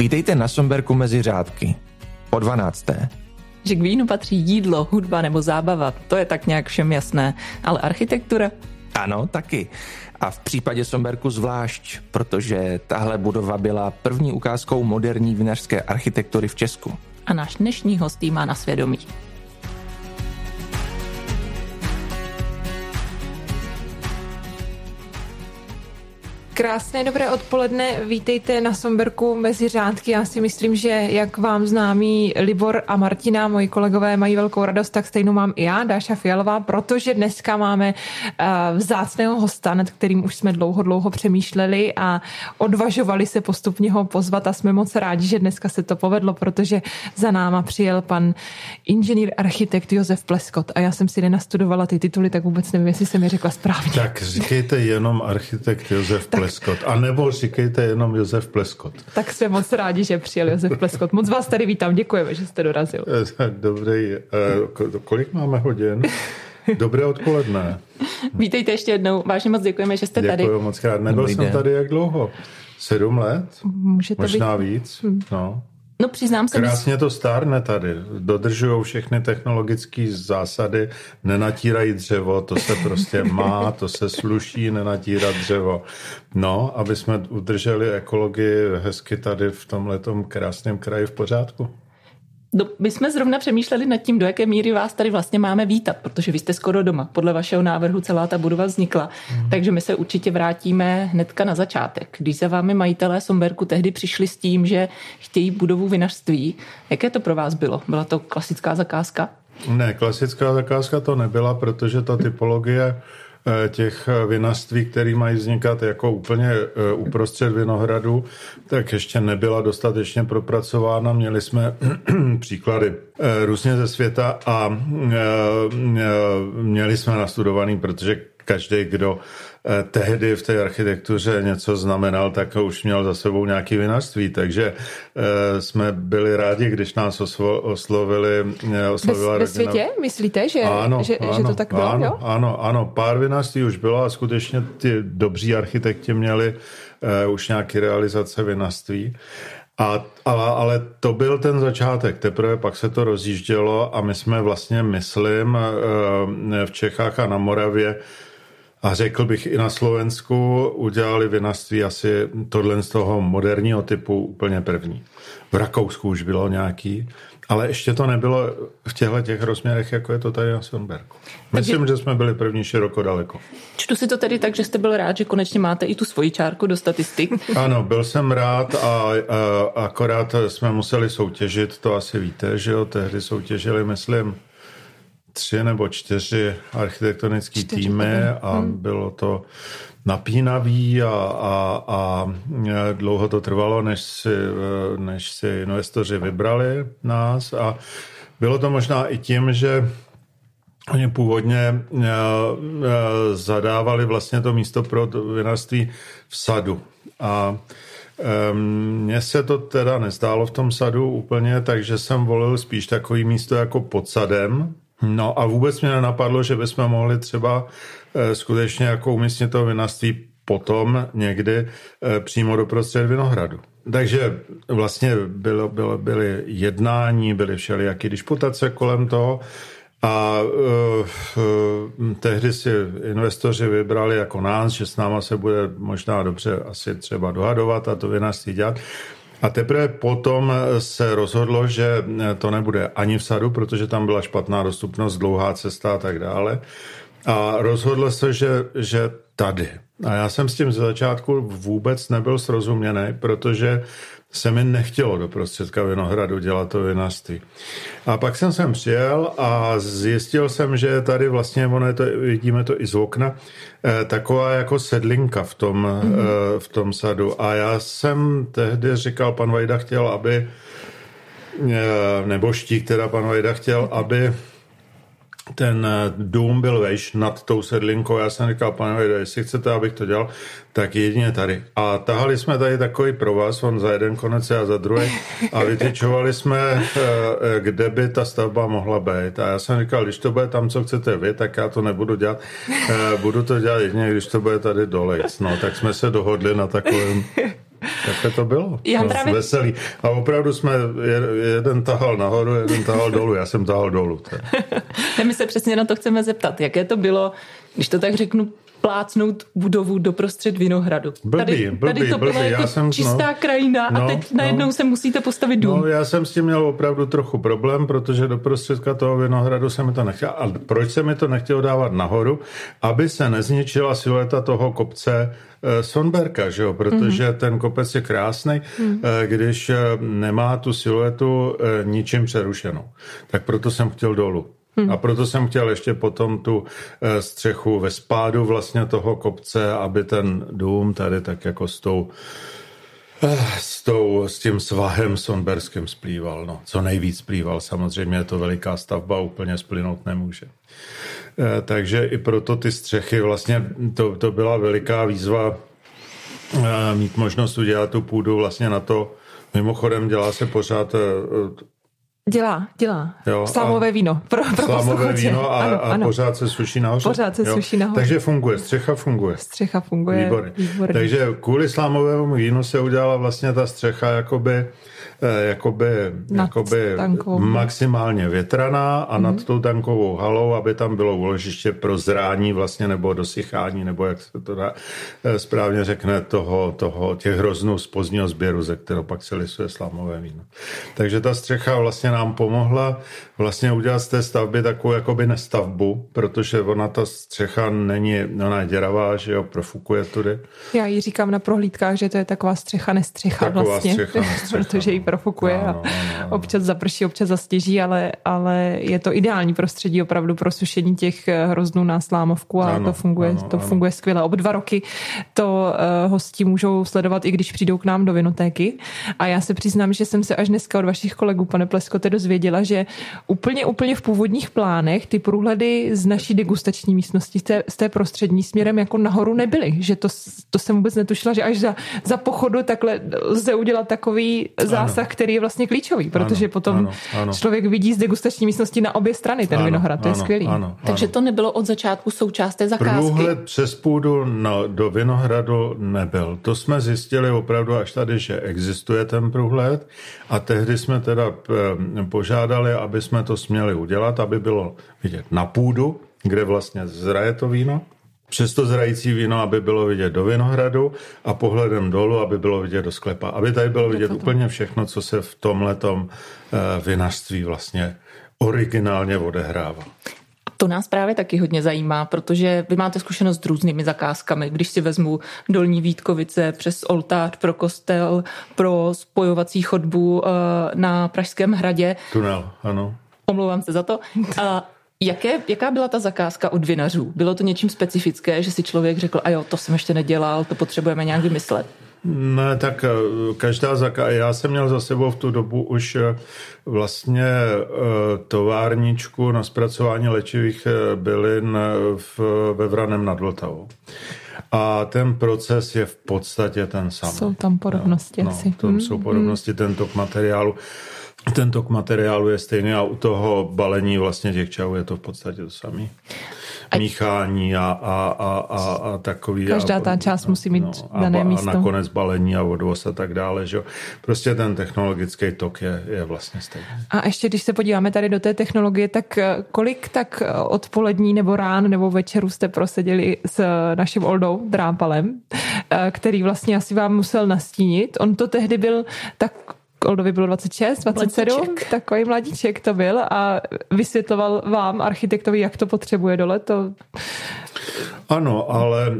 Vítejte na Somberku mezi řádky. Po 12. Že k vínu patří jídlo, hudba nebo zábava, to je tak nějak všem jasné. Ale architektura? Ano, taky. A v případě Somberku zvlášť, protože tahle budova byla první ukázkou moderní vinařské architektury v Česku. A náš dnešní host má na svědomí. Krásné dobré odpoledne, vítejte na Somberku mezi řádky. Já si myslím, že jak vám známí Libor a Martina, moji kolegové, mají velkou radost, tak stejnou mám i já, Dáša Fialová, protože dneska máme uh, vzácného hosta, nad kterým už jsme dlouho, dlouho přemýšleli a odvažovali se postupně ho pozvat a jsme moc rádi, že dneska se to povedlo, protože za náma přijel pan inženýr architekt Josef Pleskot a já jsem si nenastudovala ty tituly, tak vůbec nevím, jestli jsem mi řekla správně. Tak říkejte jenom architekt Josef Pleskot. Pleskot. A nebo říkejte jenom Josef Pleskot. Tak jsme moc rádi, že přijel Josef Pleskot. Moc vás tady vítám, děkujeme, že jste dorazil. Dobrý. Eh, kolik máme hodin? Dobré odpoledne. Vítejte ještě jednou. Vážně moc děkujeme, že jste tady. Děkuji moc krát. Nebyl Dobrý jsem den. tady jak dlouho? Sedm let? Může to Možná být... víc? No. No přiznám se... Krásně to stárne tady. Dodržují všechny technologické zásady, nenatírají dřevo, to se prostě má, to se sluší nenatírat dřevo. No, aby jsme udrželi ekologii hezky tady v tomhletom krásném kraji v pořádku. No, my jsme zrovna přemýšleli nad tím, do jaké míry vás tady vlastně máme vítat, protože vy jste skoro doma. Podle vašeho návrhu celá ta budova vznikla. Mm. Takže my se určitě vrátíme hnedka na začátek. Když za vámi majitelé Somberku tehdy přišli s tím, že chtějí budovu vinařství, jaké to pro vás bylo? Byla to klasická zakázka? Ne, klasická zakázka to nebyla, protože ta typologie těch vinařství, které mají vznikat jako úplně eh, uprostřed vinohradu, tak ještě nebyla dostatečně propracována. Měli jsme příklady eh, různě ze světa a měli jsme nastudovaný, protože každý, kdo Eh, tehdy v té architektuře něco znamenal, tak už měl za sebou nějaký vinařství, takže eh, jsme byli rádi, když nás oslo, oslovili. Eh, oslovila ve, ve světě myslíte, že, ano, že, ano, že to tak bylo? Ano, jo? ano, ano, pár vinařství už bylo a skutečně ty dobří architekti měli už nějaké realizace vinařství. A, ale, ale to byl ten začátek, teprve pak se to rozjíždělo a my jsme vlastně, myslím, v Čechách a na Moravě a řekl bych i na Slovensku udělali vinařství asi tohle z toho moderního typu úplně první. V Rakousku už bylo nějaký, ale ještě to nebylo v těchto těch rozměrech, jako je to tady na Sonberku. Myslím, Takže... že jsme byli první široko daleko. Čtu si to tedy tak, že jste byl rád, že konečně máte i tu svoji čárku do statistik. Ano, byl jsem rád a, a akorát jsme museli soutěžit, to asi víte, že jo, tehdy soutěžili, myslím, tři nebo čtyři architektonické týmy a hmm. bylo to napínavý a, a, a dlouho to trvalo, než si, než si investoři vybrali nás a bylo to možná i tím, že Oni původně uh, uh, zadávali vlastně to místo pro vinařství v sadu. A um, mně se to teda nezdálo v tom sadu úplně, takže jsem volil spíš takový místo jako pod sadem, No a vůbec mě nenapadlo, že bychom mohli třeba eh, skutečně jako umístit to vinařství potom někdy eh, přímo do prostřed Vinohradu. Takže vlastně bylo, bylo, byly jednání, byly všelijaké disputace kolem toho a uh, uh, tehdy si investoři vybrali jako nás, že s náma se bude možná dobře asi třeba dohadovat a to vinařství dělat. A teprve potom se rozhodlo, že to nebude ani v sadu, protože tam byla špatná dostupnost, dlouhá cesta a tak dále. A rozhodlo se, že, že tady. A já jsem s tím ze začátku vůbec nebyl srozuměný, protože se mi nechtělo do prostředka Vinohradu dělat to vinařství. A pak jsem sem přijel a zjistil jsem, že tady vlastně, ono je to, vidíme to i z okna, eh, taková jako sedlinka v tom, mm-hmm. v tom sadu. A já jsem tehdy říkal, pan Vajda chtěl, aby, eh, nebo Štík, teda pan Vajda chtěl, aby ten eh, dům byl vejš nad tou sedlinkou. Já jsem říkal, pane jestli chcete, abych to dělal, tak jedině tady. A tahali jsme tady takový provaz, on za jeden konec a za druhý a vytyčovali jsme, eh, eh, kde by ta stavba mohla být. A já jsem říkal, když to bude tam, co chcete vy, tak já to nebudu dělat. Budu to dělat jedině, když to bude tady dole. No, tak jsme se dohodli na takovém takhle to bylo. Já no, právě... Veselý. A opravdu jsme, jeden tahal nahoru, jeden tahal dolů, já jsem tahal dolů. My se přesně na to chceme zeptat, jaké to bylo, když to tak řeknu, plácnout budovu doprostřed Vinohradu. Blbý, tady, blbý, tady to blbý. bylo jako já jsem, čistá no, krajina no, a teď najednou no, se musíte postavit dům. No, já jsem s tím měl opravdu trochu problém, protože do prostředka toho Vinohradu se mi to nechtěl. A proč se mi to nechtělo dávat nahoru? Aby se nezničila silueta toho kopce eh, Sonberka, že jo? protože mm-hmm. ten kopec je krásný, mm. když eh, nemá tu siluetu ničím přerušenou. Tak proto jsem chtěl dolů. A proto jsem chtěl ještě potom tu eh, střechu ve spádu vlastně toho kopce, aby ten dům tady tak jako s tou eh, s, tou, s tím svahem sonberským splýval. No, co nejvíc splýval. Samozřejmě je to veliká stavba, úplně splynout nemůže. Eh, takže i proto ty střechy, vlastně to, to byla veliká výzva mít možnost udělat tu půdu vlastně na to, Mimochodem dělá se pořád Dělá, dělá. Jo, Slámové víno. Pro, pro slámové víno a, ano, a ano. pořád se suší nahoře. Pořád se jo. suší nahoře. Takže funguje, střecha funguje. Střecha funguje. Výborně. Výborně. Takže kvůli slámovému vínu se udělala vlastně ta střecha jakoby Eh, jakoby, jakoby maximálně větraná a mm-hmm. nad tou tankovou halou, aby tam bylo uložiště pro zrání vlastně nebo dosychání, nebo jak se to dá, eh, správně řekne, toho, toho těch hroznů z pozdního sběru, ze kterého pak se lisuje slámové víno. Takže ta střecha vlastně nám pomohla vlastně udělat z té stavby takovou jakoby nestavbu, protože ona ta střecha není, ona je děravá, že jo, profukuje tudy. Já ji říkám na prohlídkách, že to je taková střecha nestřecha taková vlastně, střecha, nestřecha, protože ji profukuje no, no, no, no, a občas zaprší, občas zastěží, ale, ale je to ideální prostředí opravdu pro sušení těch eh, hroznů na slámovku a ano, to funguje, ano, to ano. funguje skvěle. Ob dva roky to uh, hosti můžou sledovat, i když přijdou k nám do vinotéky. A já se přiznám, že jsem se až dneska od vašich kolegů, pane Pleskote, dozvěděla, že úplně, úplně v původních plánech ty průhledy z naší degustační místnosti z té, z té prostřední směrem jako nahoru nebyly. Že to, to jsem vůbec netušila, že až za, za pochodu takhle lze udělat takový zásah obsah, který je vlastně klíčový, protože ano, potom ano, ano. člověk vidí z degustační místnosti na obě strany ten ano, vinohrad, to ano, je skvělý. Ano, ano. Takže to nebylo od začátku součást té zakázky. Průhled přes půdu no, do Vinohradu nebyl. To jsme zjistili opravdu až tady, že existuje ten průhled a tehdy jsme teda eh, požádali, aby jsme to směli udělat, aby bylo vidět na půdu, kde vlastně zraje to víno přes to zrající víno, aby bylo vidět do vinohradu a pohledem dolů, aby bylo vidět do sklepa. Aby tady bylo vidět úplně všechno, co se v tomhletom eh, vinařství vlastně originálně odehrává. To nás právě taky hodně zajímá, protože vy máte zkušenost s různými zakázkami. Když si vezmu Dolní Vítkovice přes oltář pro kostel, pro spojovací chodbu eh, na Pražském hradě. Tunel, ano. Omlouvám se za to. Jaké, jaká byla ta zakázka od vinařů? Bylo to něčím specifické, že si člověk řekl, a jo, to jsem ještě nedělal, to potřebujeme nějak vymyslet? Ne, tak eh, každá zakázka, já jsem měl za sebou v tu dobu už eh, vlastně eh, továrničku na zpracování léčivých bylin v, ve Vranem nad Vltavou. A ten proces je v podstatě ten samý. Jsou tam podobnosti no, asi. Tam mm, jsou podobnosti, mm. ten tok materiálu. Ten tok materiálu je stejný a u toho balení vlastně těch čajů je to v podstatě to samé. Míchání a, a, a, a, a takový. Každá a, ta část musí mít no, dané a, místo. A nakonec balení a odvoz a tak dále. Že? Prostě ten technologický tok je, je vlastně stejný. A ještě když se podíváme tady do té technologie, tak eh, kolik tak eh, odpolední nebo rán nebo večeru jste proseděli s naším Oldou Drápalem, eh, který vlastně asi vám musel nastínit. On to tehdy byl tak Oldovi bylo 26, 27, mladíček. takový mladíček to byl a vysvětloval vám, architektovi, jak to potřebuje dole, to... Ano, ale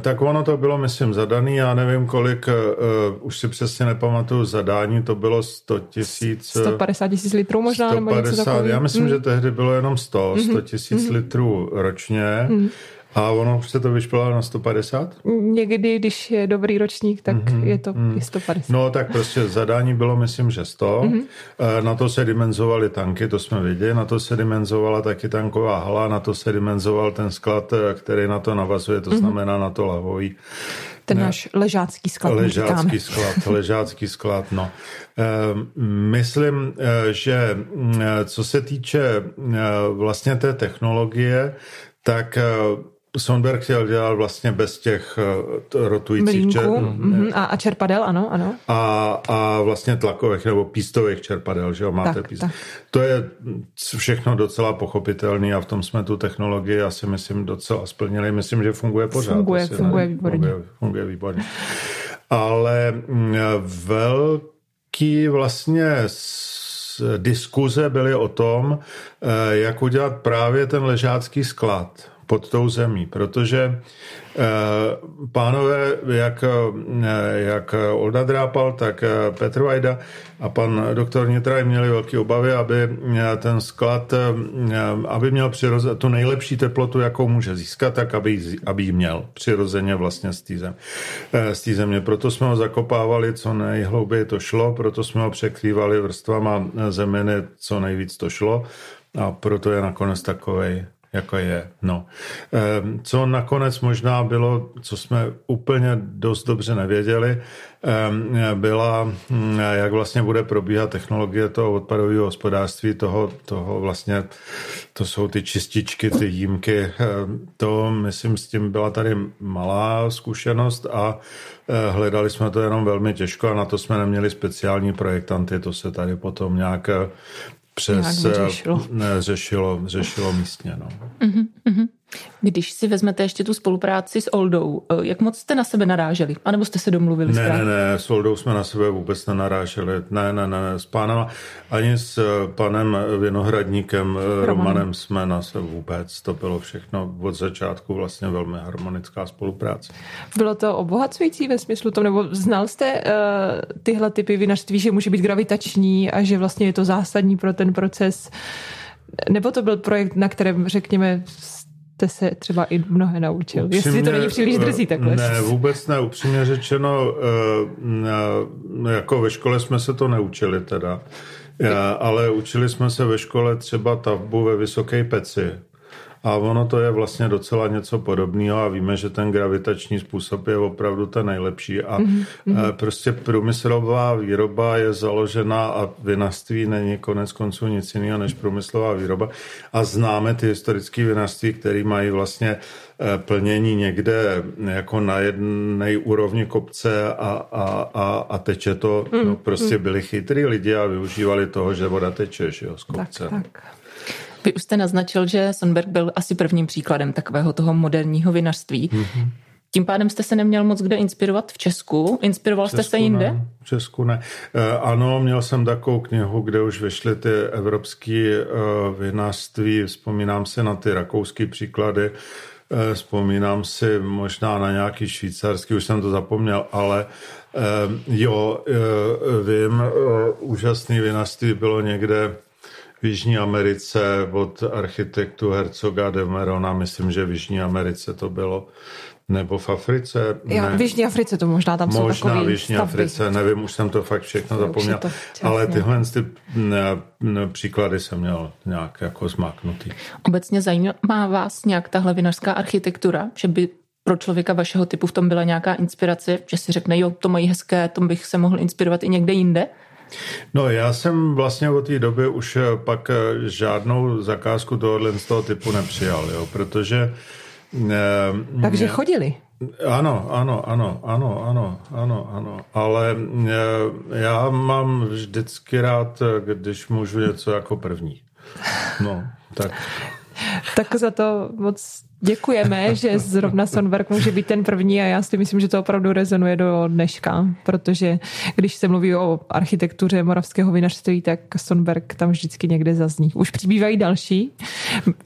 tak ono to bylo, myslím, zadaný, já nevím kolik, uh, už si přesně nepamatuju zadání, to bylo 100 tisíc... 150 tisíc litrů možná, 150, nebo něco Já myslím, hmm. že tehdy bylo jenom 100, 100 tisíc hmm. litrů ročně. Hmm. A ono už se to vyšplalo na 150? Někdy, když je dobrý ročník, tak mm-hmm, je to mm. 150. No tak prostě zadání bylo, myslím, že 100. Mm-hmm. Na to se dimenzovaly tanky, to jsme viděli. Na to se dimenzovala taky tanková hala, na to se dimenzoval ten sklad, eh, který na to navazuje, to mm-hmm. znamená na to lavový. Ten náš ležácký sklad. Ležácký sklad, ležácký sklad, no. E, myslím, eh, že co se týče vlastně té technologie, tak Sonberg chtěl dělat vlastně bez těch uh, rotujících čer... mm-hmm. a, a čerpadel, ano, ano. A, a vlastně tlakových nebo pístových čerpadel, že jo, máte tak, píst. tak. To je všechno docela pochopitelný a v tom jsme tu technologii asi myslím docela splnili. Myslím, že funguje pořád. Funguje, asi, funguje ne? výborně. Funguje, funguje výborně. Ale mm, velký vlastně diskuze byly o tom, eh, jak udělat právě ten ležácký sklad pod tou zemí, protože eh, pánové, jak, eh, jak Olda Drápal, tak eh, Petr Vajda a pan doktor Nitraj měli velké obavy, aby ten sklad, aby měl přiroze, tu nejlepší teplotu, jakou může získat, tak aby, aby ji měl přirozeně vlastně z té zem, země. Proto jsme ho zakopávali, co nejhlouběji to šlo, proto jsme ho překrývali vrstvama zeminy, co nejvíc to šlo a proto je nakonec takovej jako je. No. Ehm, co nakonec možná bylo, co jsme úplně dost dobře nevěděli, ehm, byla, hm, jak vlastně bude probíhat technologie toho odpadového hospodářství, toho, toho vlastně, to jsou ty čističky, ty jímky. Ehm, to, myslím, s tím byla tady malá zkušenost a eh, hledali jsme to jenom velmi těžko a na to jsme neměli speciální projektanty, to se tady potom nějak přes řešilo. Ne, řešilo, řešilo místně. No. Uh-huh, uh-huh. Když si vezmete ještě tu spolupráci s Oldou, eh, jak moc jste na sebe naráželi? A nebo jste se domluvili? Ne, ne, ne, s Oldou jsme na sebe vůbec nenaráželi. Ne, ne, ne, s pánama, ani s eh, panem Vinohradníkem eh, Romanem, Romanem jsme na sebe vůbec. To bylo všechno od začátku vlastně velmi harmonická spolupráce. Bylo to obohacující ve smyslu tom, nebo znal jste uh, tyhle typy vinařství, že může být gravitační a že vlastně je to zásadní pro ten proces? Nebo to byl projekt, na kterém, řekněme, jste se třeba i mnohé naučil? Upřímně, Jestli to není příliš drzí takhle. Ne, vůbec ne. Upřímně řečeno, eh, jako ve škole jsme se to neučili teda. Ale učili jsme se ve škole třeba tavbu ve vysoké peci. A ono to je vlastně docela něco podobného a víme, že ten gravitační způsob je opravdu ten nejlepší. A mm-hmm. prostě průmyslová výroba je založena a vinařství není konec konců nic jiného než průmyslová výroba. A známe ty historické vinařství, které mají vlastně eh, plnění někde jako na jedné úrovni kopce a, a, a, a teče to. Mm, no, prostě mm. byli chytrý lidi a využívali toho, že voda teče že jo, z kopce. Tak, tak. Vy už jste naznačil, že Sonberg byl asi prvním příkladem takového toho moderního vinařství. Mm-hmm. Tím pádem jste se neměl moc kde inspirovat v Česku? Inspiroval Česku jste se jinde? Ne, v Česku ne. E, ano, měl jsem takovou knihu, kde už vyšly ty evropské e, vinařství. Vzpomínám si na ty rakouské příklady. E, vzpomínám si možná na nějaký švýcarský, už jsem to zapomněl, ale e, jo, e, vím, e, úžasný vinařství bylo někde v Jižní Americe od architektu Herzoga de Merona, myslím, že v Jižní Americe to bylo, nebo v Africe? Jo, v Jižní Africe to možná tam možná jsou takový v Jižní stavby. Africe, nevím, už jsem to fakt všechno zapomněl. To ale tyhle ty ne, ne, příklady jsem měl nějak jako zmáknutý. Obecně zajímá vás nějak tahle vinařská architektura, že by pro člověka vašeho typu v tom byla nějaká inspirace, že si řekne, jo, to mají hezké, tom bych se mohl inspirovat i někde jinde? No já jsem vlastně od té doby už eh, pak eh, žádnou zakázku tohohle z toho typu nepřijal, jo, protože... Eh, Takže mě, chodili? Ano, ano, ano, ano, ano, ano, ano, ale já mám vždycky rád, když můžu něco jako první. No, tak... tak za to moc Děkujeme, že zrovna Sonberg může být ten první a já si myslím, že to opravdu rezonuje do dneška, protože když se mluví o architektuře moravského vinařství, tak Sonberg tam vždycky někde zazní. Už přibývají další.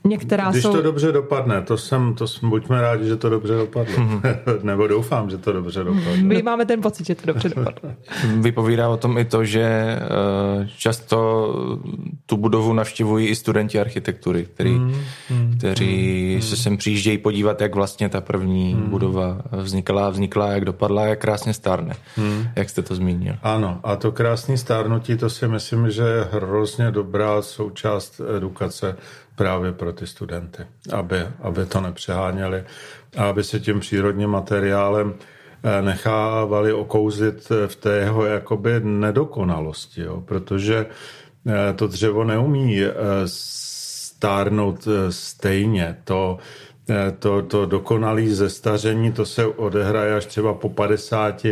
Některá když jsou... to dobře dopadne, to jsem, to jsme, buďme rádi, že to dobře dopadlo. Nebo doufám, že to dobře dopadne. My máme ten pocit, že to dobře dopadlo. Vypovídá o tom i to, že eh, často tu budovu navštěvují i studenti architektury, který, hmm, hmm, kteří hmm, se sem přijíždějí podívat, jak vlastně ta první hmm. budova vznikla, vznikla, jak dopadla, jak krásně stárne. Hmm. Jak jste to zmínil. Ano, a to krásné stárnutí, to si myslím, že je hrozně dobrá součást edukace právě pro ty studenty, aby, aby to nepřeháněli a aby se tím přírodním materiálem eh, nechávali okouzit v té jeho jakoby nedokonalosti, jo? protože eh, to dřevo neumí eh, stárnout stejně. To to, to dokonalé zestaření, to se odehraje až třeba po 50,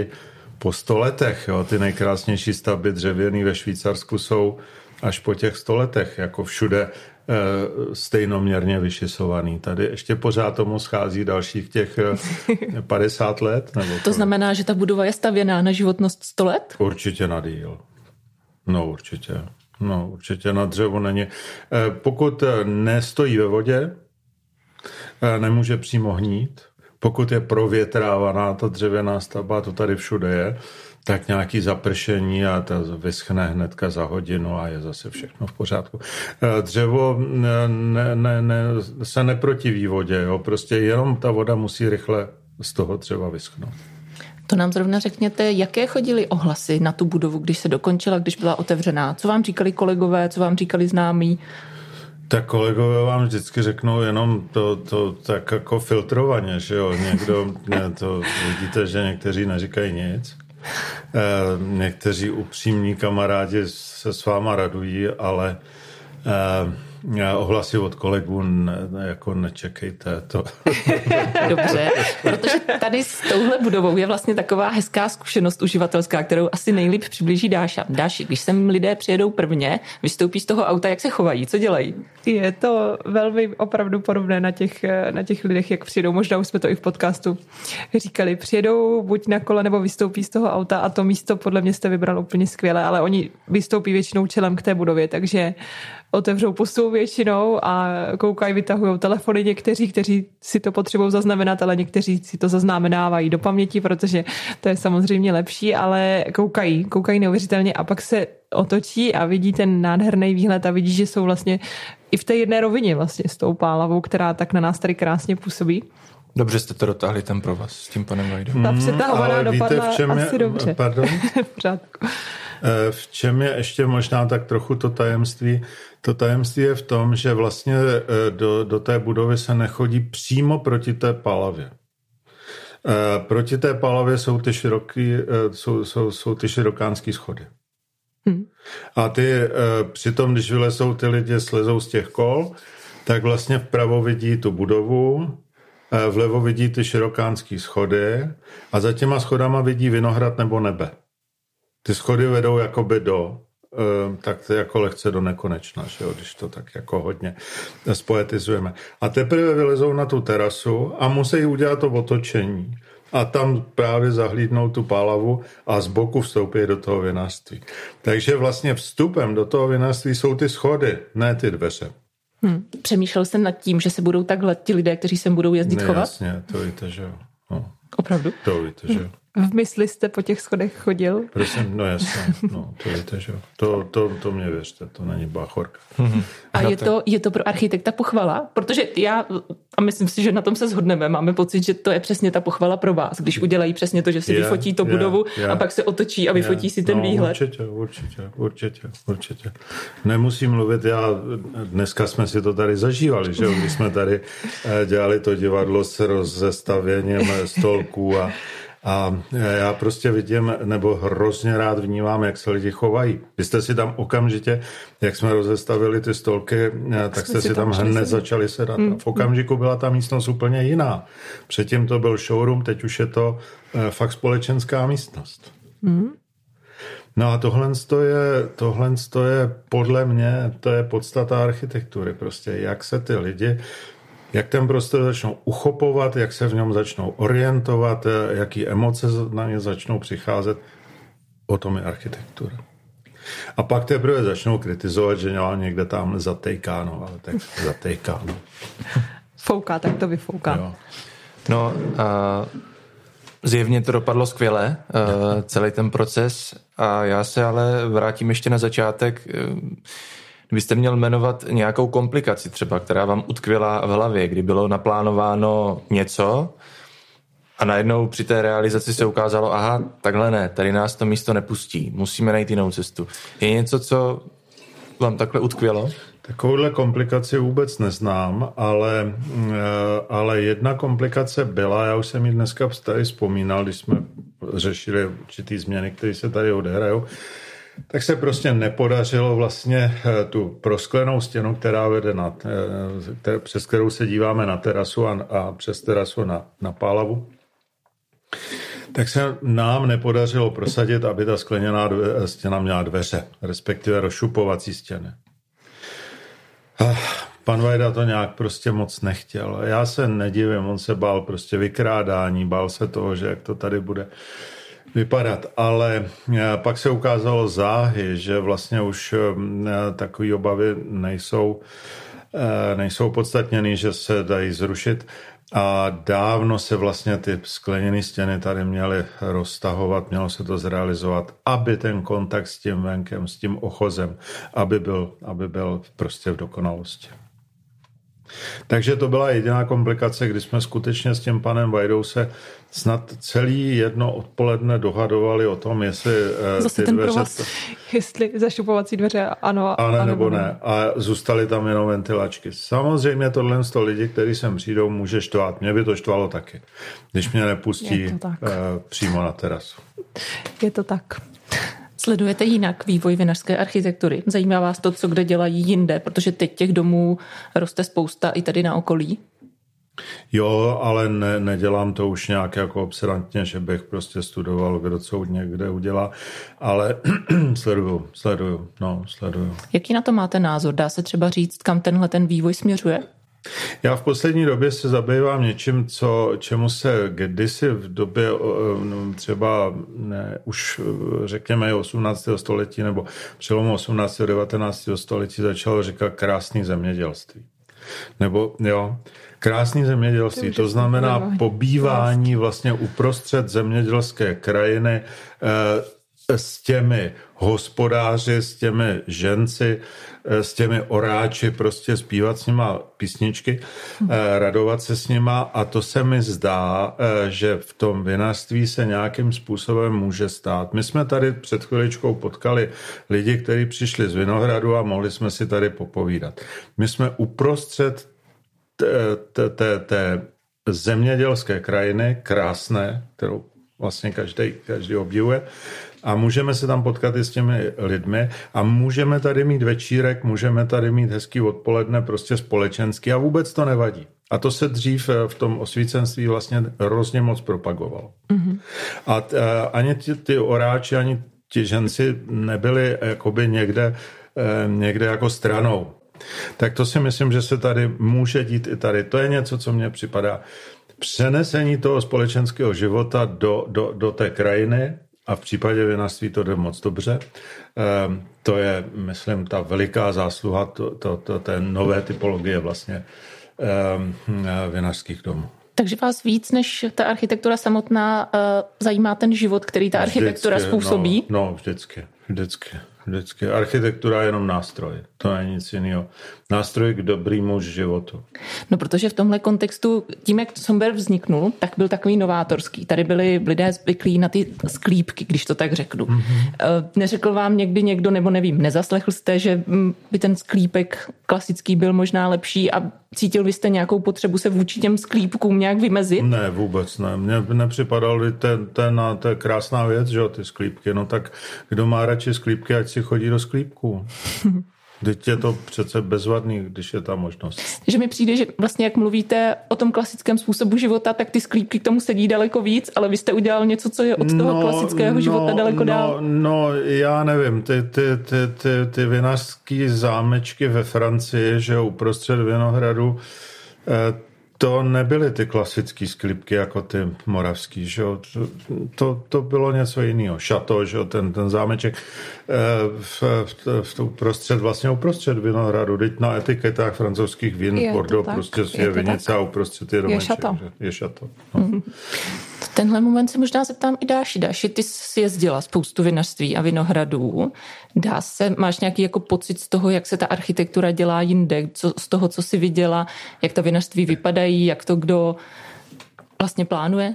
po 100 letech. Jo. Ty nejkrásnější stavby dřevěný ve Švýcarsku jsou až po těch 100 letech, jako všude Eh, stejnoměrně vyšisovaný. Tady ještě pořád tomu schází dalších těch 50 eh, let. Nebo to znamená, že ta budova je stavěná na životnost 100 let? Určitě na díl. No určitě. No určitě na dřevo není. Eh, pokud nestojí ve vodě, nemůže přímo hnít. Pokud je provětrávaná ta dřevěná stavba, to tady všude je, tak nějaký zapršení a to vyschne hnedka za hodinu a je zase všechno v pořádku. Eh, dřevo ne, ne, ne, se neprotiví vodě, jo? prostě jenom ta voda musí rychle z toho třeba vyschnout. To nám zrovna řekněte, jaké chodily ohlasy na tu budovu, když se dokončila, když byla otevřená? Co vám říkali kolegové, co vám říkali známí? Tak kolegové vám vždycky řeknou jenom to, to tak jako filtrovaně, že jo, někdo, ne, to vidíte, že někteří neříkají nic. Eh, někteří upřímní kamarádi se s váma radují, ale eh, ohlasy od kolegů ne, jako nečekejte to. Dobře, protože tady s touhle budovou je vlastně taková hezká zkušenost uživatelská, kterou asi nejlíp přiblíží Dáša. Dáši, když sem lidé přijedou prvně, vystoupí z toho auta, jak se chovají, co dělají? Je to velmi opravdu podobné na těch, na těch lidech, jak přijedou. Možná už jsme to i v podcastu říkali. Přijedou buď na kole nebo vystoupí z toho auta a to místo podle mě jste vybral úplně skvěle, ale oni vystoupí většinou čelem k té budově, takže otevřou pusu většinou a koukají, vytahují telefony někteří, kteří si to potřebují zaznamenat, ale někteří si to zaznamenávají do paměti, protože to je samozřejmě lepší, ale koukají, koukají neuvěřitelně a pak se otočí a vidí ten nádherný výhled a vidí, že jsou vlastně i v té jedné rovině vlastně s tou pálavou, která tak na nás tady krásně působí. Dobře jste to dotáhli ten pro vás s tím panem Vajdou. Ta přetahovaná hmm, dopadla víte, v čem asi je, dobře. Pardon? Eh, v čem je ještě možná tak trochu to tajemství? To tajemství je v tom, že vlastně eh, do, do té budovy se nechodí přímo proti té palavě. Eh, proti té palavě jsou ty, široký, jsou, jsou, jsou ty širokánský schody. Hmm. A ty přitom, když vylezou ty lidi, slezou z těch kol, tak vlastně vpravo vidí tu budovu, vlevo vidí ty širokánský schody a za těma schodama vidí vinohrad nebo nebe. Ty schody vedou jakoby do, eh, tak jako lehce do nekonečna, že jo, když to tak jako hodně spoetizujeme. A teprve vylezou na tu terasu a musí udělat to otočení a tam právě zahlídnou tu pálavu a z boku vstoupí do toho vinařství. Takže vlastně vstupem do toho vinařství jsou ty schody, ne ty dveře. Hmm. Přemýšlel jsem nad tím, že se budou takhle ti lidé, kteří sem budou jezdit ne, chovat? Jasně, to víte, že jo. No. Opravdu? To víte, že jo. V mysli jste po těch schodech chodil? Prosím, no jasně, no, to víte, že to, to, to mě věřte, to není báchorka. Mm-hmm. A je to, je to pro architekta pochvala? Protože já, a myslím si, že na tom se shodneme, máme pocit, že to je přesně ta pochvala pro vás, když udělají přesně to, že si je, vyfotí to je, budovu je, a pak se otočí a vyfotí je, si ten no, výhled. Určitě, určitě, určitě, určitě. Nemusím mluvit, já, dneska jsme si to tady zažívali, že jo, když jsme tady eh, dělali to divadlo s rozestavěním stolků a a já prostě vidím, nebo hrozně rád vnímám, jak se lidi chovají. Vy jste si tam okamžitě, jak jsme rozestavili ty stolky, tak, tak jste si tam hned začali sedat. Mm. V okamžiku byla ta místnost úplně jiná. Předtím to byl showroom, teď už je to eh, fakt společenská místnost. Mm. No a tohle je, tohle je podle mě, to je podstata architektury. Prostě jak se ty lidi jak ten prostor začnou uchopovat, jak se v něm začnou orientovat, jaký emoce na ně začnou přicházet. O tom je architektura. A pak teprve začnou kritizovat, že někde tam zatejkáno, ale tak zatejkáno. Fouká, tak to vyfouká. Jo. No, a zjevně to dopadlo skvěle, celý ten proces. A já se ale vrátím ještě na začátek. Kdybyste měl jmenovat nějakou komplikaci třeba, která vám utkvěla v hlavě, kdy bylo naplánováno něco a najednou při té realizaci se ukázalo, aha, takhle ne, tady nás to místo nepustí, musíme najít jinou cestu. Je něco, co vám takhle utkvělo? Takovouhle komplikaci vůbec neznám, ale, eh, ale jedna komplikace byla, já už jsem ji dneska tady vzpomínal, když jsme řešili určitý změny, které se tady odehrajou, tak se prostě nepodařilo vlastně eh, tu prosklenou stěnu, která vede na, eh, přes kterou se díváme na terasu a, a přes terasu na, na Pálavu, tak se nám nepodařilo prosadit, aby ta skleněná stěna měla dveře, respektive rozšupovací stěny. Ah, pan Vajda to nějak prostě moc nechtěl. Já se nedivím, on se bál prostě vykrádání, bál se toho, že jak to tady bude vypadat, ale eh, pak se ukázalo záhy, že vlastně už eh, takové obavy nejsou, eh, nejsou podstatněný, že se dají zrušit. A dávno se vlastně ty skleněné stěny tady měly roztahovat, mělo se to zrealizovat, aby ten kontakt s tím venkem, s tím ochozem, aby byl, aby byl prostě v dokonalosti. Takže to byla jediná komplikace, kdy jsme skutečně s tím panem Vajdou se snad celý jedno odpoledne dohadovali o tom, jestli eh, Zase ty ten dveře... Provaz, jestli zašupovací dveře ano a, ne, nebo ne. A zůstaly tam jenom ventilačky. Samozřejmě tohle z toho lidi, kteří sem přijdou, může štvát. Mě by to štvalo taky, když mě nepustí uh, přímo na terasu. Je to tak. Sledujete jinak vývoj vinařské architektury? Zajímá vás to, co kde dělají jinde, protože teď těch domů roste spousta i tady na okolí? Jo, ale ne, nedělám to už nějak jako obsedantně, že bych prostě studoval, kdo co někde udělá, ale sleduju, sleduju, no, sleduju. Jaký na to máte názor? Dá se třeba říct, kam tenhle ten vývoj směřuje? Já v poslední době se zabývám něčím, co, čemu se kdysi v době no, třeba ne, už řekněme 18. století nebo přelomu 18. a 19. století začalo říkat krásný zemědělství. Nebo jo, krásný zemědělství, to znamená pobývání vlastně uprostřed zemědělské krajiny eh, s těmi hospodáři, s těmi ženci, eh, s těmi oráči, prostě zpívat s nima písničky, eh, radovat se s nima a to se mi zdá, že v tom vinařství se nějakým způsobem může stát. My jsme tady před chviličkou potkali lidi, kteří přišli z Vinohradu a mohli jsme si tady popovídat. My jsme uprostřed té zemědělské krajiny, krásné, kterou vlastně každý, každý obdivuje. A můžeme se tam potkat i s těmi lidmi a můžeme tady mít večírek, můžeme tady mít hezký odpoledne, prostě společenský a vůbec to nevadí. A to se dřív eh, v tom osvícenství vlastně hrozně moc propagovalo. Mm-hmm. A t, eh, ani ty, ty oráči, ani ti ženci nebyli jakoby někde, eh, někde jako stranou. Tak to si myslím, že se tady může dít i tady. To je něco, co mně připadá. Přenesení toho společenského života do, do, do té krajiny, a v případě vinařství to jde moc dobře. Ehm, to je, myslím, ta veliká zásluha to, to, to, té nové typologie vlastně ehm, vinařských domů. Takže vás víc než ta architektura samotná uh, zajímá ten život, který ta architektura vždycky, způsobí? No, no vždycky, vždycky. Vždycky. Architektura je jenom nástroj. To není nic jiného. Nástroj k dobrýmu životu. No protože v tomhle kontextu, tím jak Somber vzniknul, tak byl takový novátorský. Tady byli lidé zvyklí na ty sklípky, když to tak řeknu. Mm-hmm. Neřekl vám někdy někdo, nebo nevím, nezaslechl jste, že mm, by ten sklípek klasický byl možná lepší a cítil byste nějakou potřebu se vůči těm sklípkům nějak vymezit? Ne, vůbec ne. Mně nepřipadalo, ten, ten, je krásná věc, že jo, ty sklípky. No tak kdo má radši sklípky, ať si chodí do sklípků. Teď je to přece bezvadný, když je ta možnost. Že mi přijde, že vlastně jak mluvíte o tom klasickém způsobu života, tak ty sklípky k tomu sedí daleko víc, ale vy jste udělal něco, co je od toho no, klasického no, života daleko no, dál. No, já nevím, ty, ty, ty, ty, ty vinařské zámečky ve Francii, že uprostřed Vinohradu, eh, to nebyly ty klasické sklipky jako ty moravský, že jo? To, to bylo něco jiného. Šato, že jo? Ten, ten zámeček eh, v, v, v prostřed, vlastně uprostřed Vinohradu, teď na etiketách francouzských vín je Bordeaux prostě je, je vinice a uprostřed je domeček. Je šato. Že? Je šato. No. Mm. V tenhle moment se možná zeptám i Dáši. Dáši, ty jsi jezdila spoustu vinařství a vinohradů. Dá se, máš nějaký jako pocit z toho, jak se ta architektura dělá jinde, co, z toho, co jsi viděla, jak ta vinařství vypadají, jak to kdo vlastně plánuje?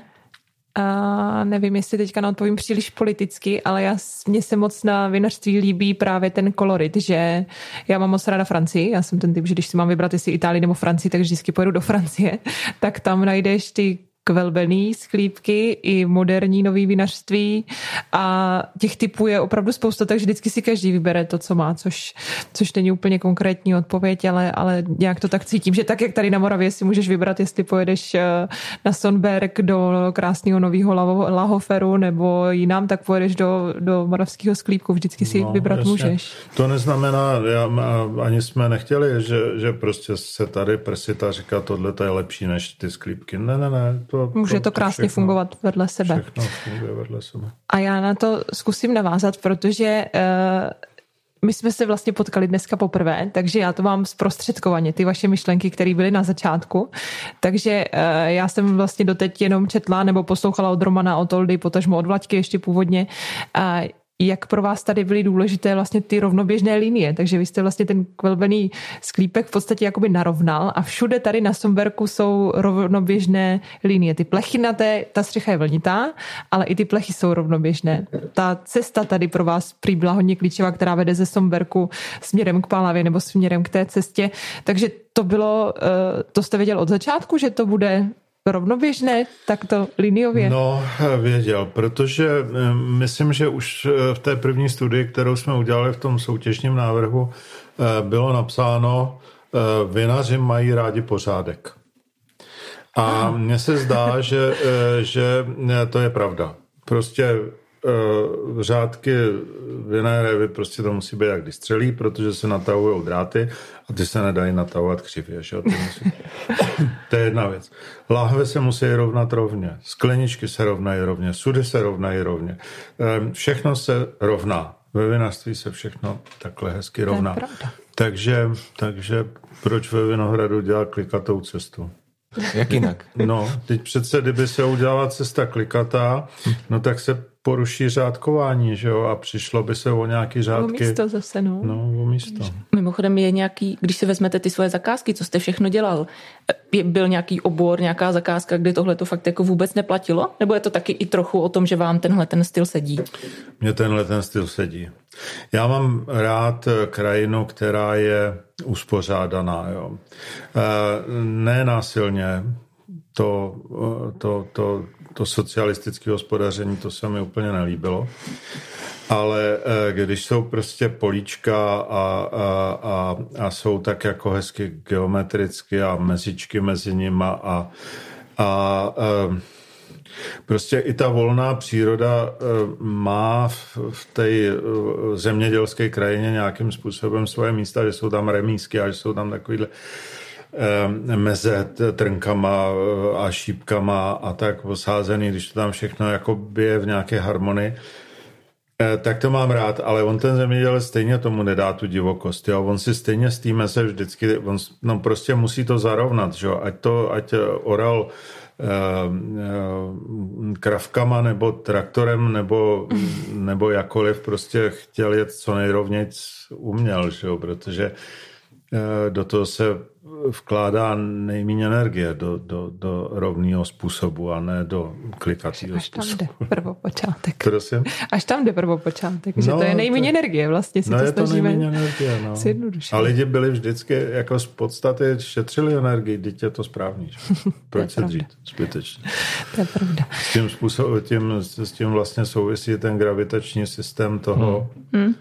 A nevím, jestli teďka neodpovím příliš politicky, ale já, mně se moc na vinařství líbí právě ten kolorit, že já mám moc ráda Francii, já jsem ten typ, že když si mám vybrat jestli Itálii nebo Francii, tak vždycky pojedu do Francie, tak tam najdeš ty kvelbený sklípky i moderní nový vinařství a těch typů je opravdu spousta, takže vždycky si každý vybere to, co má, což, což není úplně konkrétní odpověď, ale, ale nějak to tak cítím, že tak, jak tady na Moravě si můžeš vybrat, jestli pojedeš eh, na Sonberg do krásného nového Lahoferu nebo jinam, tak pojedeš do, do moravského sklípku, vždycky si no, vybrat jasně. můžeš. To neznamená, já, ani jsme nechtěli, že, že prostě se tady prsita říká, tohle je lepší než ty sklípky. Ne, ne, ne. To, Může to, to krásně všechno, fungovat vedle sebe. Všechno funguje vedle sebe. A já na to zkusím navázat, protože uh, my jsme se vlastně potkali dneska poprvé, takže já to mám zprostředkovaně, ty vaše myšlenky, které byly na začátku. Takže uh, já jsem vlastně doteď jenom četla nebo poslouchala od Romana, od Oldy, potažmo od Vlaďky ještě původně. Uh, jak pro vás tady byly důležité vlastně ty rovnoběžné linie. Takže vy jste vlastně ten kvelbený sklípek v podstatě jakoby narovnal a všude tady na Somberku jsou rovnoběžné linie. Ty plechy na té, ta střecha je vlnitá, ale i ty plechy jsou rovnoběžné. Ta cesta tady pro vás prý byla hodně klíčová, která vede ze Somberku směrem k Pálavě nebo směrem k té cestě. Takže to bylo, eh, to jste věděl od začátku, že to bude rovnoběžné, takto liniově? No, věděl, protože eh, myslím, že už eh, v té první studii, kterou jsme udělali v tom soutěžním návrhu, eh, bylo napsáno, vinaři mají rádi pořádek. A mně se zdá, že, že to je pravda. Prostě uh, řádky vinné révy prostě to musí být jak když střelí, protože se natahují dráty a ty se nedají natahovat křivě. Že? Ty musí... to je jedna věc. Láhve se musí rovnat rovně, skleničky se rovnají rovně, sudy se rovnají rovně. Um, všechno se rovná. Ve vinařství se všechno takhle hezky rovná. Takže, takže proč ve Vinohradu dělat klikatou cestu? Jak jinak? No, teď přece, kdyby se udělala cesta klikatá, no tak se poruší řádkování, že jo, a přišlo by se o nějaký řádky. O místo zase, no. No, o místo. Mimochodem je nějaký, když si vezmete ty svoje zakázky, co jste všechno dělal, byl nějaký obor, nějaká zakázka, kde tohle to fakt jako vůbec neplatilo? Nebo je to taky i trochu o tom, že vám tenhle ten styl sedí? Mně tenhle ten styl sedí. Já mám rád krajinu, která je uspořádaná, jo. Eh, ne násilně, to, to, to, to socialistické hospodaření, to se mi úplně nelíbilo. Ale eh, když jsou prostě políčka a, a, a, a jsou tak jako hezky geometricky a mezičky mezi nima a, a eh, Prostě i ta volná příroda eh, má v té zemědělské krajině nějakým způsobem svoje místa, že jsou tam remísky a že jsou tam takovýhle meze trnkama eh, a šípkama a tak posázený, když to tam všechno jako je v nějaké harmonii, eh, tak to mám rád, ale on ten zemědělec stejně tomu nedá tu divokost, jo? on si stejně z té meze vždycky, on no prostě musí to zarovnat, že? ať to, ať oral kravkama nebo traktorem nebo, nebo jakoliv prostě chtěl jet co nejrovnějc uměl, že jo? protože do toho se vkládá nejméně energie do, do, do rovného způsobu a ne do klikacího Až tam jde prvopočátek. Prosím? Až tam jde prvopočátek, že no, to je nejméně to, energie vlastně si no, to je to nejméně energie, no. A lidi byli vždycky jako z podstaty šetřili energii, dítě je to správný. Proč se dřít zbytečně? To je pravda. S tím, způsob, tím, s tím vlastně souvisí ten gravitační systém toho, hmm.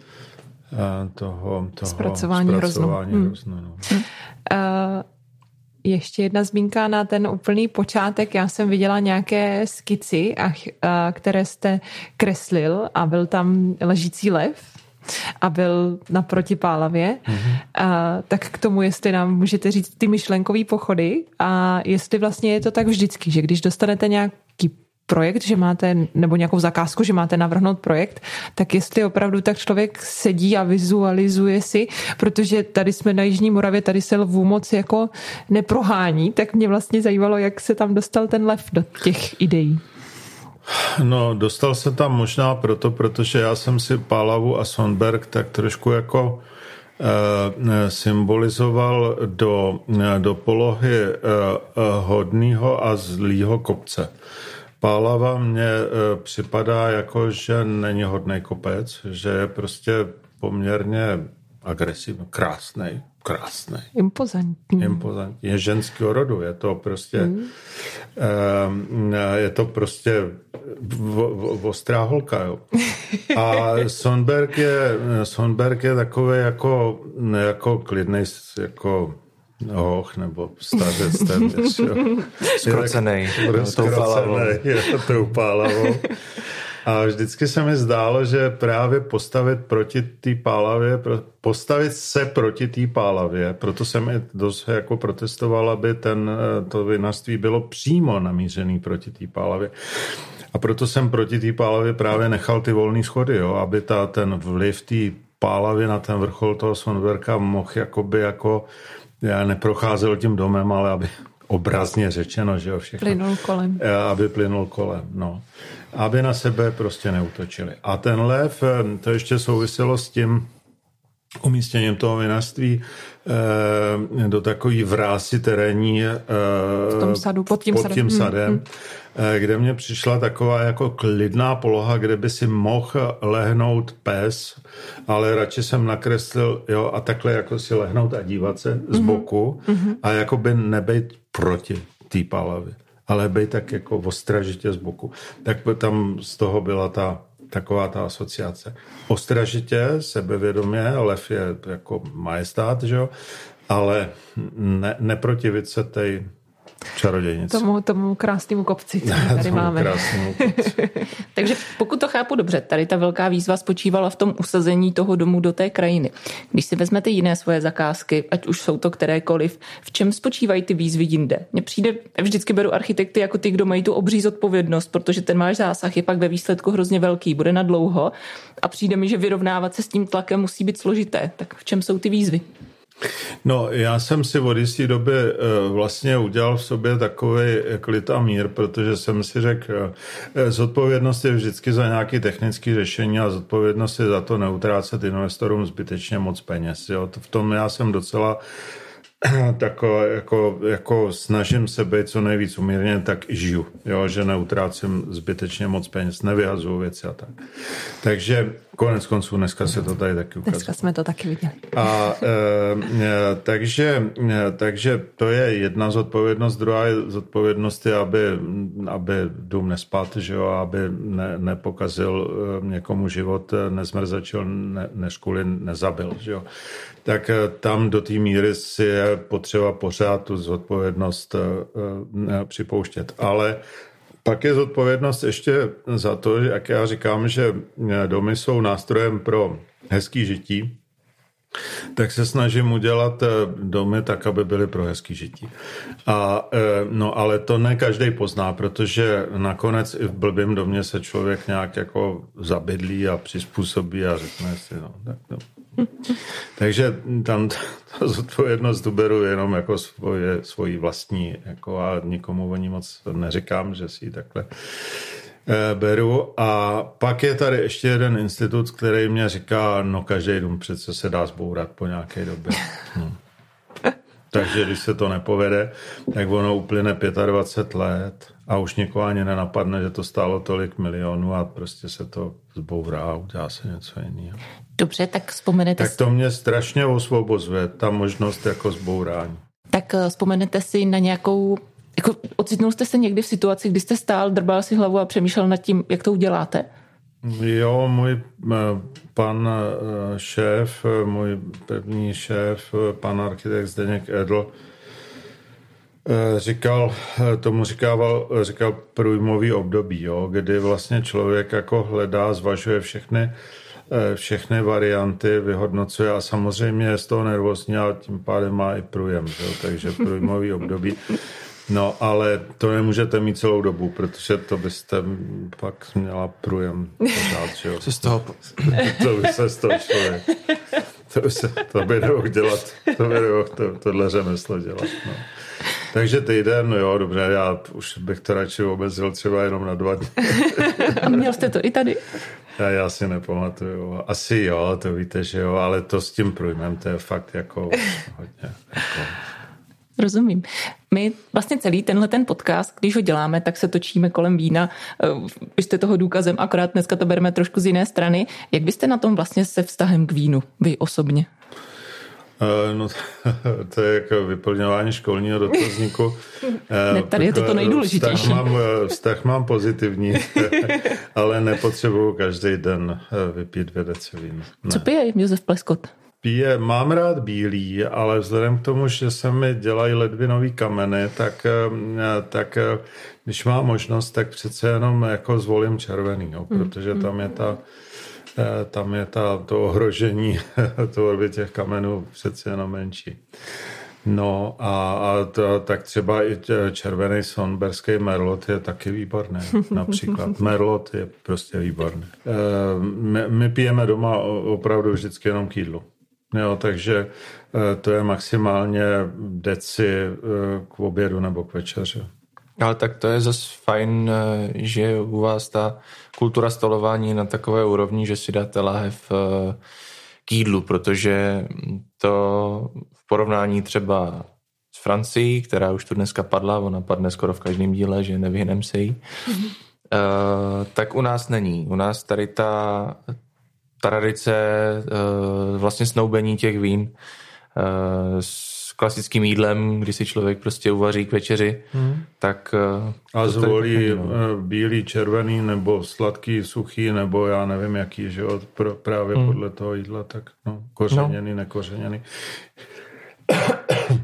Toho, toho zpracování, zpracování hroznu. hroznu no. hmm. Uh, ještě jedna zmínka na ten úplný počátek. Já jsem viděla nějaké skici, a, a, které jste kreslil a byl tam ležící lev a byl naproti Pálavě. Mm-hmm. A, tak k tomu, jestli nám můžete říct ty myšlenkové pochody a jestli vlastně je to tak vždycky, že když dostanete nějaký projekt, že máte, nebo nějakou zakázku, že máte navrhnout projekt, tak jestli opravdu tak člověk sedí a vizualizuje si, protože tady jsme na Jižní Moravě, tady se lvů moc jako neprohání, tak mě vlastně zajímalo, jak se tam dostal ten lev do těch ideí. No, dostal se tam možná proto, protože já jsem si Pálavu a Sonberg tak trošku jako e, symbolizoval do, do polohy e, hodného a zlýho kopce. Pálava mně e, připadá jako, že není hodný kopec, že je prostě poměrně agresivní, krásný, krásný. Impozantní. Impozantní. Je ženského rodu, je to prostě mm. je to prostě ostrá holka, jo. A Sonberg je, Sonberg je takový jako, jako klidný, jako hoch nebo stařec téměř. Skrocenej. Skrocenej, tou pálavou. A vždycky se mi zdálo, že právě postavit proti té pálavě, postavit se proti té pálavě, proto jsem i dost jako protestoval, aby ten, to vinařství bylo přímo namířený proti té pálavě. A proto jsem proti té pálavě právě nechal ty volné schody, jo, aby ta, ten vliv té pálavy na ten vrchol toho Sonberka mohl jakoby jako já neprocházel tím domem, ale aby obrazně řečeno, že jo, všechno. Plynul kolem. Aby plynul kolem, no. Aby na sebe prostě neutočili. A ten lev, eh, to ještě souviselo s tím umístěním toho vinařství eh, do takový vrásy terénní eh, v tom sadu, pod tím pod sadem, tím hmm, sadem hmm. Eh, kde mě přišla taková jako klidná poloha, kde by si mohl lehnout pes, ale radši jsem nakreslil, jo, a takhle jako si lehnout a dívat se z mhm. boku mm-hmm. a jako by nebejt proti té palavě, ale být tak jako ostražitě z boku. Tak tam z toho byla ta taková ta asociace. Ostražitě, sebevědomě, lev je jako majestát, že jo? ale ne, neprotivit se té Čarodějnic. Tomu, tomu krásnému kopci, který tady máme. Takže pokud to chápu dobře, tady ta velká výzva spočívala v tom usazení toho domu do té krajiny. Když si vezmete jiné svoje zakázky, ať už jsou to kterékoliv, v čem spočívají ty výzvy jinde? Mně přijde, vždycky beru architekty jako ty, kdo mají tu obří zodpovědnost, protože ten váš zásah je pak ve výsledku hrozně velký, bude na dlouho a přijde mi, že vyrovnávat se s tím tlakem musí být složité. Tak v čem jsou ty výzvy? No, já jsem si od jisté doby eh, vlastně udělal v sobě takový klid a mír, protože jsem si řekl, eh, zodpovědnost je vždycky za nějaké technické řešení a zodpovědnost je za to neutrácet investorům zbytečně moc peněz. Jo. V tom já jsem docela tak jako, jako snažím se být co nejvíc umírněn, tak i žiju, jo, že neutrácím zbytečně moc peněz, nevyhazuju věci a tak. Takže konec konců dneska se to tady taky ukazuje. Dneska jsme to taky viděli. A e, takže, takže to je jedna zodpovědnost, druhá je zodpovědnost je, aby, aby dům nespat, že jo, aby ne, nepokazil někomu život, nezmrzačil, ne, neškuli, nezabil, že jo tak eh, tam do té míry si je potřeba pořád tu zodpovědnost eh, eh, připouštět. Ale pak je zodpovědnost ještě za to, jak já říkám, že domy jsou nástrojem pro hezký žití, tak se snažím udělat domy tak, aby byly pro hezký žití. A, no, ale to ne každý pozná, protože nakonec i v blbém domě se člověk nějak jako zabydlí a přizpůsobí a řekne si, no, tak no, takže tam ta zodpovědnost tu beru jenom jako svoje, svoji vlastní jako a nikomu o ní moc neříkám, že si ji takhle eh, beru. A pak je tady ještě jeden institut, který mě říká, no každý dům přece se dá zbourat po nějaké době. Hm. Takže když se to nepovede, tak ono uplyne 25 let a už někoho ani nenapadne, že to stálo tolik milionů a prostě se to zbourá a udělá se něco jiného. Dobře, tak vzpomenete Tak to mě strašně osvobozuje, ta možnost jako zbourání. Tak eh, vzpomenete si na nějakou jako ocitnul jste se někdy v situaci, kdy jste stál, drbal si hlavu a přemýšlel nad tím, jak to uděláte? Jo, můj eh, pan eh, šéf, můj první šéf, pan architekt Zdeněk Edl, říkal, tomu říkával, říkal průjmový období, jo, kdy vlastně člověk jako hledá, zvažuje všechny Eh, všechny varianty vyhodnocuje a samozřejmě je z toho nervózní a tím pádem má i průjem, že? takže průjmový období. No, ale to nemůžete mít celou dobu, protože to byste pak měla průjem pořád, že jo? Co z toho? to by se z toho člověk. To by, se, to by nemohl dělat, to by nemohl to, tohle řemeslo dělat. No. Takže týden, no jo, dobře, já už bych to radši omezil třeba jenom na dva dny. A měl jste to i tady? Já, já si nepamatuju. Asi jo, to víte, že jo, ale to s tím průjmem, to je fakt jako hodně. Jako... Rozumím. My vlastně celý tenhle ten podcast, když ho děláme, tak se točíme kolem vína. Eh, vy jste toho důkazem, akorát dneska to bereme trošku z jiné strany. Jak byste na tom vlastně se vztahem k vínu, vy osobně? No, to je jako vyplňování školního dotazníku. ne, tady je to to nejdůležitější. Vztah mám, vztah mám pozitivní, ale nepotřebuju každý den vypít dvě deci vína. Co pije Josef Pleskot? Pije, mám rád bílý, ale vzhledem k tomu, že se mi dělají ledvinový kameny, tak, tak když mám možnost, tak přece jenom jako zvolím červený, jo, protože tam je ta Eh, tam je ta, to ohrožení tvorby těch kamenů přece jenom menší. No a, a to, tak třeba i červený sonberský merlot je taky výborný. Například merlot je prostě výborný. Eh, my, my pijeme doma opravdu vždycky jenom k jídlu. Jo, takže eh, to je maximálně deci k obědu nebo k večeři. Ale tak to je zase fajn, eh, že u vás ta kultura stolování na takové úrovni, že si dáte lahev eh, k jídlu, protože to v porovnání třeba s Francií, která už tu dneska padla, ona padne skoro v každém díle, že nevyhnem se jí, mm-hmm. tak u nás není. U nás tady ta tradice vlastně snoubení těch vín klasickým jídlem, kdy si člověk prostě uvaří k večeři, hmm. tak... Eh, A zvolí no. Eh, bílý, červený, nebo sladký, suchý, nebo já nevím jaký, že jo, právě hmm. podle toho jídla, tak no, kořeněný, no. nekořeněný.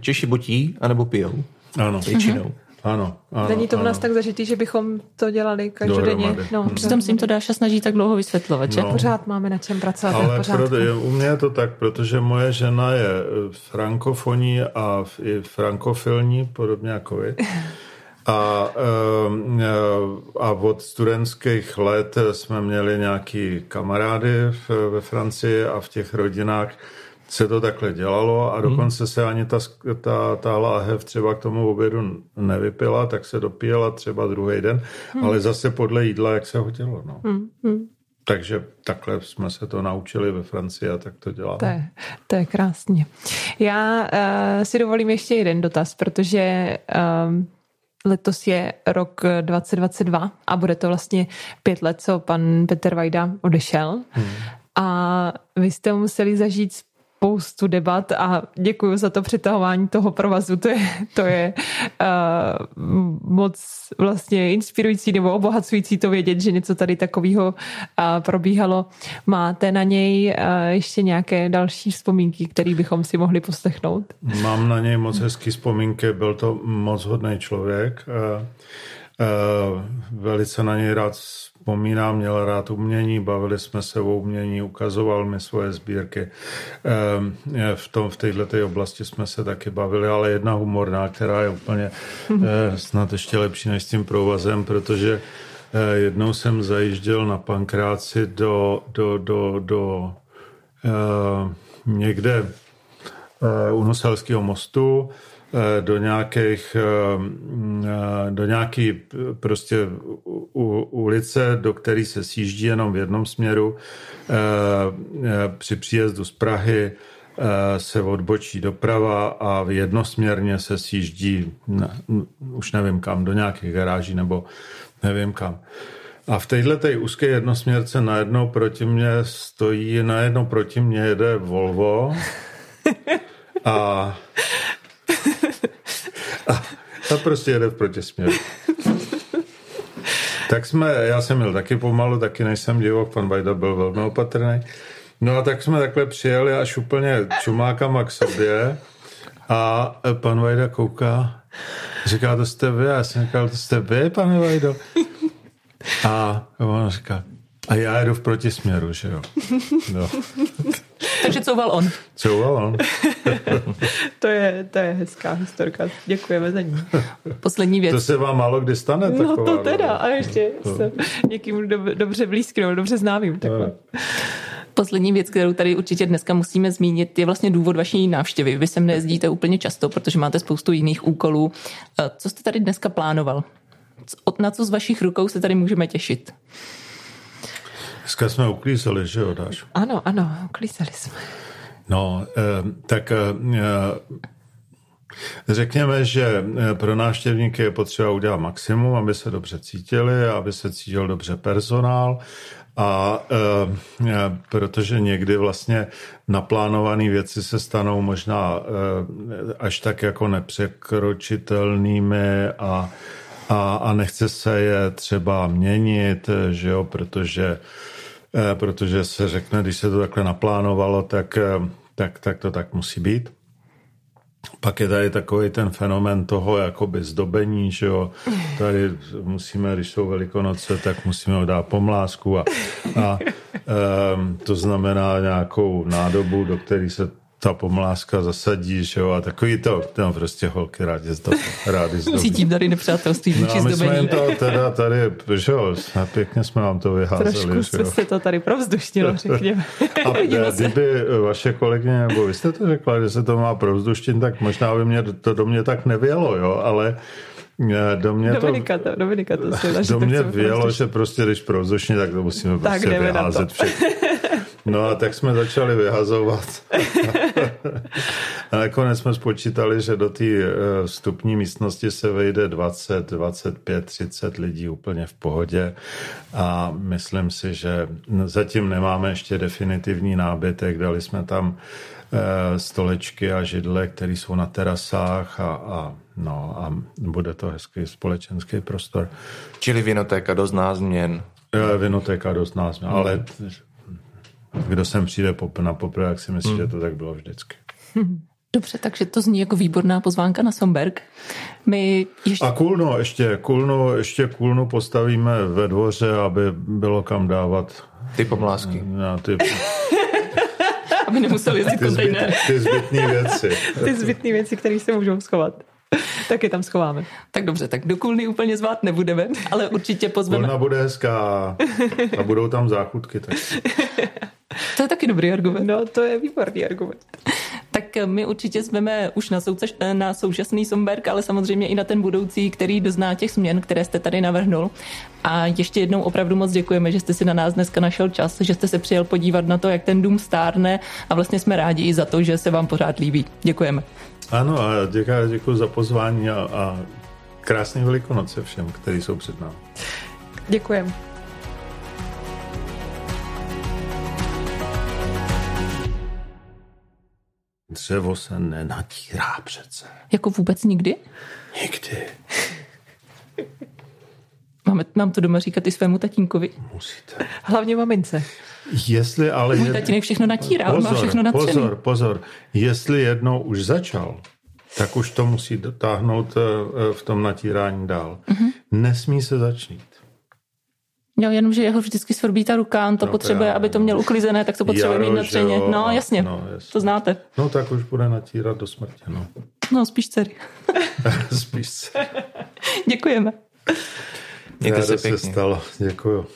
Češi botí, anebo pijou. Ano. Většinou. Ano, ano. Není to v nás ano. tak zažitý, že bychom to dělali každodenně. No, hmm. Přitom si jim to Dáša snaží tak dlouho vysvětlovat, že? No. Pořád máme na čem pracovat. Ale pro, je, u mě je to tak, protože moje žena je eh, frankofoní a i frankofilní, podobně jako vy. A, ehm, eh, a od studentských let jsme měli nějaký kamarády ve Francii a v těch rodinách se to takhle dělalo a hmm. dokonce se ani ta, ta, ta láhev třeba k tomu obědu nevypila, tak se dopíjela třeba druhý den, hmm. ale zase podle jídla, jak se hodilo. No. Hmm. Hmm. Takže takhle jsme se to naučili ve Francii a tak to děláme. To je, to je krásně. Já uh, si dovolím ještě jeden dotaz, protože um, letos je rok 2022 a bude to vlastně pět let, co pan Petr Vajda odešel. Hmm. A vy jste museli zažít spoustu debat a děkuji za to přitahování toho provazu. To je, to je uh, moc vlastně inspirující nebo obohacující to vědět, že něco tady takového uh, probíhalo. Máte na něj uh, ještě nějaké další vzpomínky, které bychom si mohli poslechnout? Mám na něj moc hezký vzpomínky, byl to moc hodný člověk. Uh, velice na něj rád vzpomínám, měl rád umění, bavili jsme se o umění, ukazoval mi svoje sbírky. Ehm, v, tom, v této oblasti jsme se taky bavili, ale jedna humorná, která je úplně eh, snad ještě lepší než s tím provazem, protože eh, jednou jsem zajížděl na pankráci do, do, do, do eh, někde u Noselského mostu, Eh, do nějakých, eh, do nějaký prostě ulice, do které se sjíždí jenom v jednom směru. Eh, při příjezdu z Prahy se odbočí doprava a jednosměrně se sjíždí, ne, už nevím kam, do nějakých garáží nebo nevím kam. A v této úzké jednosměrce najednou proti mě stojí, najednou proti mě jede Volvo a a prostě jede v protisměru. tak jsme, já jsem měl taky pomalu, taky nejsem divok, pan Bajda byl velmi opatrný. No a tak jsme takhle přijeli až úplně čumákama k sobě a pan Vajda kouká, říká, to jste vy, a já jsem říkal, to jste vy, pane Vajdo. A on říká, a já jedu v protisměru, že jo. No. Takže couval on. Couval on. to, je, to je hezká historka. Děkujeme za ní. Poslední věc. To se vám málo kdy stane. No to teda. A ještě no. jsem někým do, dobře blízkým, dobře známým. Takhle. No. Poslední věc, kterou tady určitě dneska musíme zmínit, je vlastně důvod vaší návštěvy. Vy sem nejezdíte úplně často, protože máte spoustu jiných úkolů. Eh, co jste tady dneska plánoval? Na co z vašich rukou se tady můžeme těšit? Dneska jsme uklízeli, že jo, Dáš? Ano, ano, uklízeli jsme. No, eh, tak eh, Řekněme, že eh, pro návštěvníky je potřeba udělat maximum, aby se dobře cítili, aby se cítil dobře personál a e, protože někdy vlastně naplánované věci se stanou možná e, až tak jako nepřekročitelnými a, a, a nechce se je třeba měnit, že jo, protože, e, protože se řekne, když se to takhle naplánovalo, tak, tak, tak to tak musí být. Pak je tady takový ten fenomen toho jakoby zdobení, že jo. Tady musíme, když jsou velikonoce, tak musíme dát pomlásku a, a um, to znamená nějakou nádobu, do které se ta pomláska zasadí, že jo, a takový to, tam prostě holky rádi zdobí. Rádi zdobí. Cítím tady nepřátelství vůči no, my jsme jim to teda tady, že jo, pěkně jsme vám to vyházeli. Trošku jo. se to tady provzduštilo, řekněme. A kdyby vaše kolegyně, nebo vy jste to řekla, že se to má provzduštin, tak možná by mě to do mě tak nevělo, jo, ale eh, do mě Dominika to, Dominika to, to do mě vělo, že prostě když provzdušně, tak to musíme tak prostě vyházet všechno. No a tak jsme začali vyhazovat. a nakonec jsme spočítali, že do té eh, vstupní místnosti se vejde 20, 25, 30 lidí úplně v pohodě a myslím si, že zatím nemáme ještě definitivní nábytek, dali jsme tam eh, stolečky a židle, které jsou na terasách a, a, no, a bude to hezký společenský prostor. Čili vinotéka dost názměn. Eh, vinotéka dost názměn, ale hmm. Kdo sem přijde na poprvé, jak si myslí, hmm. že to tak bylo vždycky. Dobře, takže to zní jako výborná pozvánka na Somberg. My ještě... A Kulno, ještě Kulno, ještě Kulno postavíme ve dvoře, aby bylo kam dávat ty pomlásky. Na ty... aby nemuseli jezdit kontejner. Ty zbytné věci. ty zbytné věci, které se můžou schovat. Tak je tam schováme. Tak dobře, tak do Kulny úplně zvát nebudeme, ale určitě pozveme. Kulna bude hezká a budou tam záchutky. Tak. To je taky dobrý argument. No, to je výborný argument. Tak my určitě zveme už na, součas, eh, na současný Somberg, ale samozřejmě i na ten budoucí, který dozná těch změn, které jste tady navrhnul. A ještě jednou opravdu moc děkujeme, že jste si na nás dneska našel čas, že jste se přijel podívat na to, jak ten dům stárne a vlastně jsme rádi i za to, že se vám pořád líbí. Děkujeme. Ano a děkuji, děkuji za pozvání a, a krásné velikonoce všem, kteří jsou před námi. Děkujeme. Dřevo se nenatírá přece. Jako vůbec nikdy? Nikdy. Máme, mám to doma říkat i svému tatínkovi. Musíte. Hlavně mamince. Jestli ale... Můj tatínek všechno natírá, pozor, on má všechno natřený. Pozor, pozor. Jestli jednou už začal, tak už to musí dotáhnout eh, v tom natírání dál. Mm-hmm. Nesmí se začít. Jo, jenom, že jeho vždycky svrbí ta ruka, on to no, potřebuje, aby to měl uklizené, tak to potřebuje Jaro, mít natřeně. No, jasně, no, jasně, to znáte. No, tak už bude natírat do smrti, no. No, spíš dcery. spíš dcery. Děkujeme. Mějte se pěkně. se stalo, děkuju.